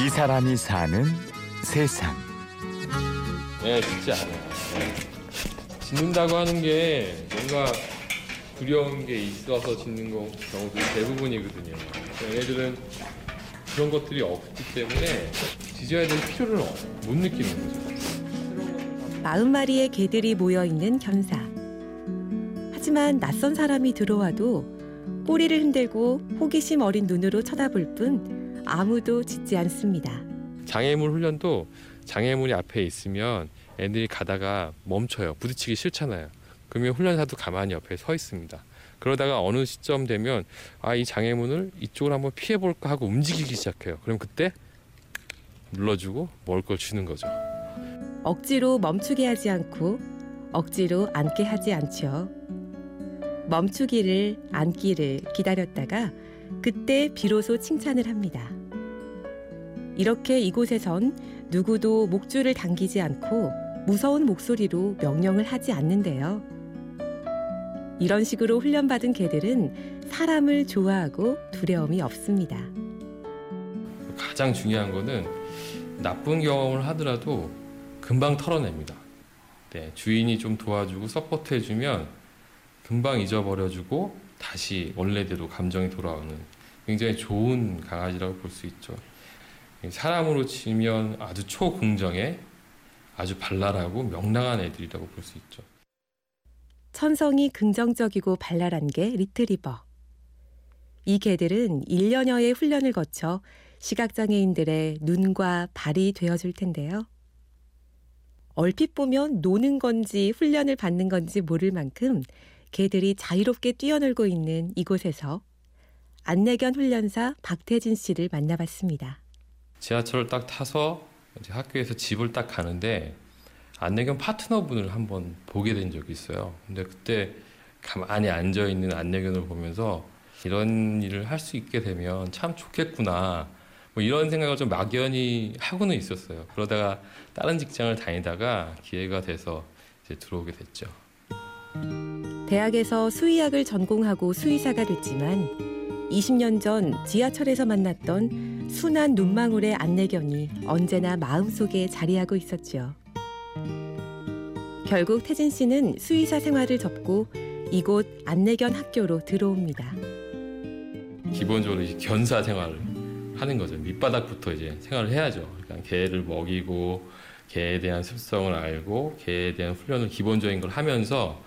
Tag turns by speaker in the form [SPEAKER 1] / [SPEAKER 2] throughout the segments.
[SPEAKER 1] 이 사람이 사는 세상.
[SPEAKER 2] 네, 쉽지 않아요. 네. 짓는다고 하는 게 뭔가 두려운 게 있어서 짓는 거, 경우도 대부분이거든요. 얘네들은 그런 것들이 없기 때문에 지져야 될 필요를 못 느끼는 거죠.
[SPEAKER 3] 40마리의 개들이 모여 있는 견사. 하지만 낯선 사람이 들어와도 꼬리를 흔들고 호기심 어린 눈으로 쳐다볼 뿐 아무도 짖지 않습니다.
[SPEAKER 2] 장애물 훈련도 장애물이 앞에 있으면 애들이 가다가 멈춰요. 부딪히기 싫잖아요. 그러면 훈련사도 가만히 옆에 서 있습니다. 그러다가 어느 시점 되면 아 이 장애물을 이쪽으로 한번 피해 볼까 하고 움직이기 시작해요. 그럼 그때 눌러주고 먹을 걸 주는 거죠.
[SPEAKER 3] 억지로 멈추게 하지 않고 억지로 앉게 하지 않죠. 멈추기를 앉기를 기다렸다가 그때 비로소 칭찬을 합니다. 이렇게 이곳에선 누구도 목줄을 당기지 않고 무서운 목소리로 명령을 하지 않는데요. 이런 식으로 훈련받은 개들은 사람을 좋아하고 두려움이 없습니다.
[SPEAKER 2] 가장 중요한 거는 나쁜 경험을 하더라도 금방 털어냅니다. 네, 주인이 좀 도와주고 support 해주면 금방 잊어버려주고 다시 원래대로 감정이 돌아오는 굉장히 좋은 강아지라고 볼 수 있죠. 사람으로 치면 아주 초긍정의 아주 발랄하고 명랑한 애들이라고 볼 수 있죠.
[SPEAKER 3] 천성이 긍정적이고 발랄한 게 리트리버. 이 개들은 1년여의 훈련을 거쳐 시각장애인들의 눈과 발이 되어줄 텐데요. 얼핏 보면 노는 건지 훈련을 받는 건지 모를 만큼 개들이 자유롭게 뛰어놀고 있는 이곳에서 안내견 훈련사 박태진 씨를 만나봤습니다.
[SPEAKER 2] 지하철을 딱 타서 학교에서 집을 딱 가는데 안내견 파트너분을 한번 보게 된 적이 있어요. 근데 그때 가만히 앉아 있는 안내견을 보면서 이런 일을 할 수 있게 되면 참 좋겠구나. 뭐 이런 생각을 좀 막연히 하고는 있었어요. 그러다가 다른 직장을 다니다가 기회가 돼서 이제 들어오게 됐죠.
[SPEAKER 3] 대학에서 수의학을 전공하고 수의사가 됐지만 20년 전 지하철에서 만났던 순한 눈망울의 안내견이 언제나 마음속에 자리하고 있었죠. 결국 태진 씨는 수의사 생활을 접고 이곳 안내견 학교로 들어옵니다.
[SPEAKER 2] 기본적으로 견사 생활을 하는 거죠. 밑바닥부터 이제 생활을 해야죠. 그러니까 개를 먹이고 개에 대한 습성을 알고 개에 대한 훈련을 기본적인 걸 하면서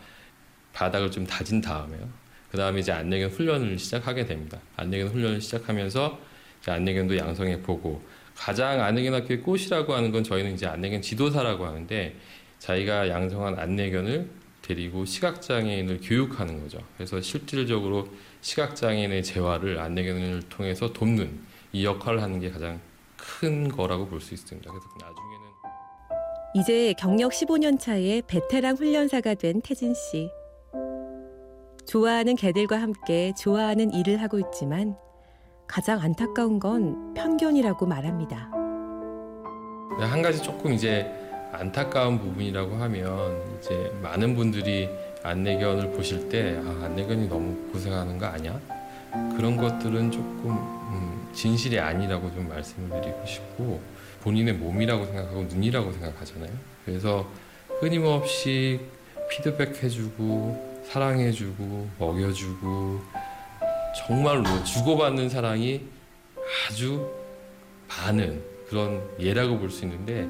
[SPEAKER 2] 바닥을 좀 다진 다음에요. 그 다음에 이제 안내견 훈련을 시작하게 됩니다. 안내견 훈련을 시작하면서 안내견도 양성해 보고 가장 안내견 학교의 꽃이라고 하는 건 저희는 이제 안내견 지도사라고 하는데 자기가 양성한 안내견을 데리고 시각장애인을 교육하는 거죠. 그래서 실질적으로 시각장애인의 재활을 안내견을 통해서 돕는 이 역할을 하는 게 가장 큰 거라고 볼 수 있습니다. 그래서 나중에는
[SPEAKER 3] 이제 경력 15년 차의 베테랑 훈련사가 된 태진 씨. 좋아하는 개들과 함께 좋아하는 일을 하고 있지만 가장 안타까운 건 편견이라고 말합니다.
[SPEAKER 2] 한 가지 조금 이제 안타까운 부분이라고 하면 이제 많은 분들이 안내견을 보실 때 아, 안내견이 너무 고생하는 거 아니야? 그런 것들은 조금 음, 진실이 아니라고 좀 말씀을 드리고 싶고 본인의 몸이라고 생각하고 눈이라고 생각하잖아요. 그래서 끊임없이 피드백 해주고 사랑해주고 먹여주고 정말로 주고받는 사랑이 아주 많은 그런 예라고 볼 수 있는데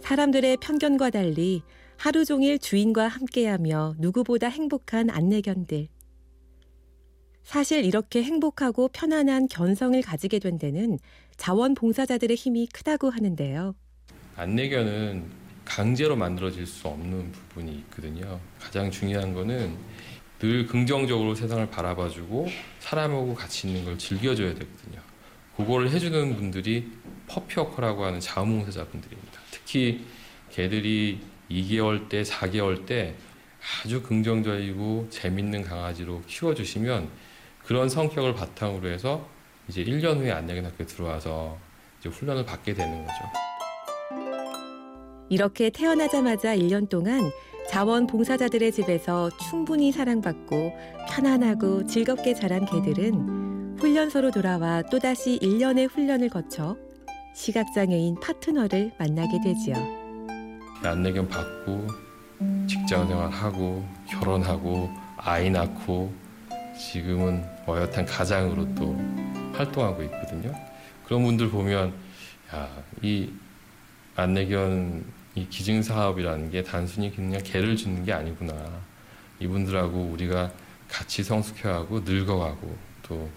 [SPEAKER 3] 사람들의 편견과 달리 하루 종일 주인과 함께하며 누구보다 행복한 안내견들. 사실 이렇게 행복하고 편안한 견성을 가지게 된 데는 자원봉사자들의 힘이 크다고 하는데요.
[SPEAKER 2] 안내견은 강제로 만들어질 수 없는 부분이 있거든요. 가장 중요한 거는 늘 긍정적으로 세상을 바라봐주고 사람하고 같이 있는 걸 즐겨줘야 되거든요. 그거를 해주는 분들이 퍼피워커라고 하는 자원봉사자분들입니다. 특히 개들이 2개월 때, 4개월 때 아주 긍정적이고 재밌는 강아지로 키워주시면 그런 성격을 바탕으로 해서 이제 1년 후에 안내견 학교에 들어와서 이제 훈련을 받게 되는 거죠.
[SPEAKER 3] 이렇게 태어나자마자 1년 동안 자원 봉사자들의 집에서 충분히 사랑받고 편안하고 즐겁게 자란 개들은 훈련소로 돌아와 또다시 1년의 훈련을 거쳐 시각장애인 파트너를 만나게 되지요.
[SPEAKER 2] 안내견 받고 직장 생활하고 결혼하고 아이 낳고 지금은 어엿한 가장으로 또 활동하고 있거든요. 그런 분들 보면 야, 이 안내견 이 기증 사업이라는 게 단순히 그냥 개를 주는 게 아니구나. 이분들하고 우리가 같이 성숙해가고 늙어가고 또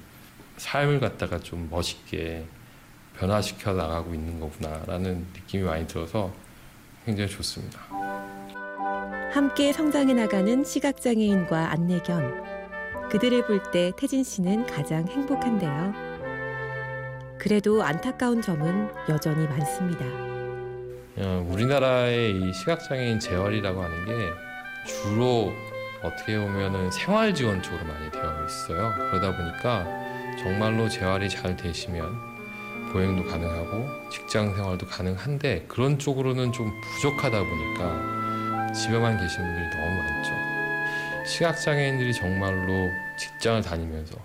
[SPEAKER 2] 삶을 갖다가 좀 멋있게 변화시켜 나가고 있는 거구나라는 느낌이 많이 들어서 굉장히 좋습니다.
[SPEAKER 3] 함께 성장해 나가는 시각장애인과 안내견. 그들을 볼 때 태진 씨는 가장 행복한데요. 그래도 안타까운 점은 여전히 많습니다.
[SPEAKER 2] 어, 우리나라의 이 시각장애인 재활이라고 하는 게 주로 어떻게 보면은 생활 지원 쪽으로 많이 되어 있어요. 그러다 보니까 정말로 재활이 잘 되시면 보행도 가능하고 직장 생활도 가능한데 그런 쪽으로는 좀 부족하다 보니까 집에만 계시는 분들이 너무 많죠. 시각장애인들이 정말로 직장을 다니면서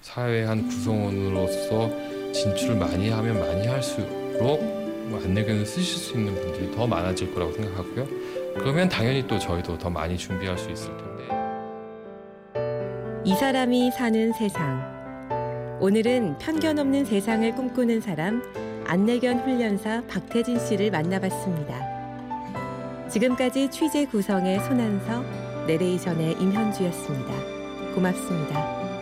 [SPEAKER 2] 사회의 한 구성원으로서 진출을 많이 하면 많이 할수록 뭐 안내견을 쓰실 수 있는 분들이 더 많아질 거라고 생각하고요. 그러면 당연히 또 저희도 더 많이 준비할 수 있을 텐데.
[SPEAKER 3] 이 사람이 사는 세상. 오늘은 편견 없는 세상을 꿈꾸는 사람 안내견 훈련사 박태진 씨를 만나봤습니다. 지금까지 취재 구성의 손한서, 내레이션의 임현주였습니다. 고맙습니다.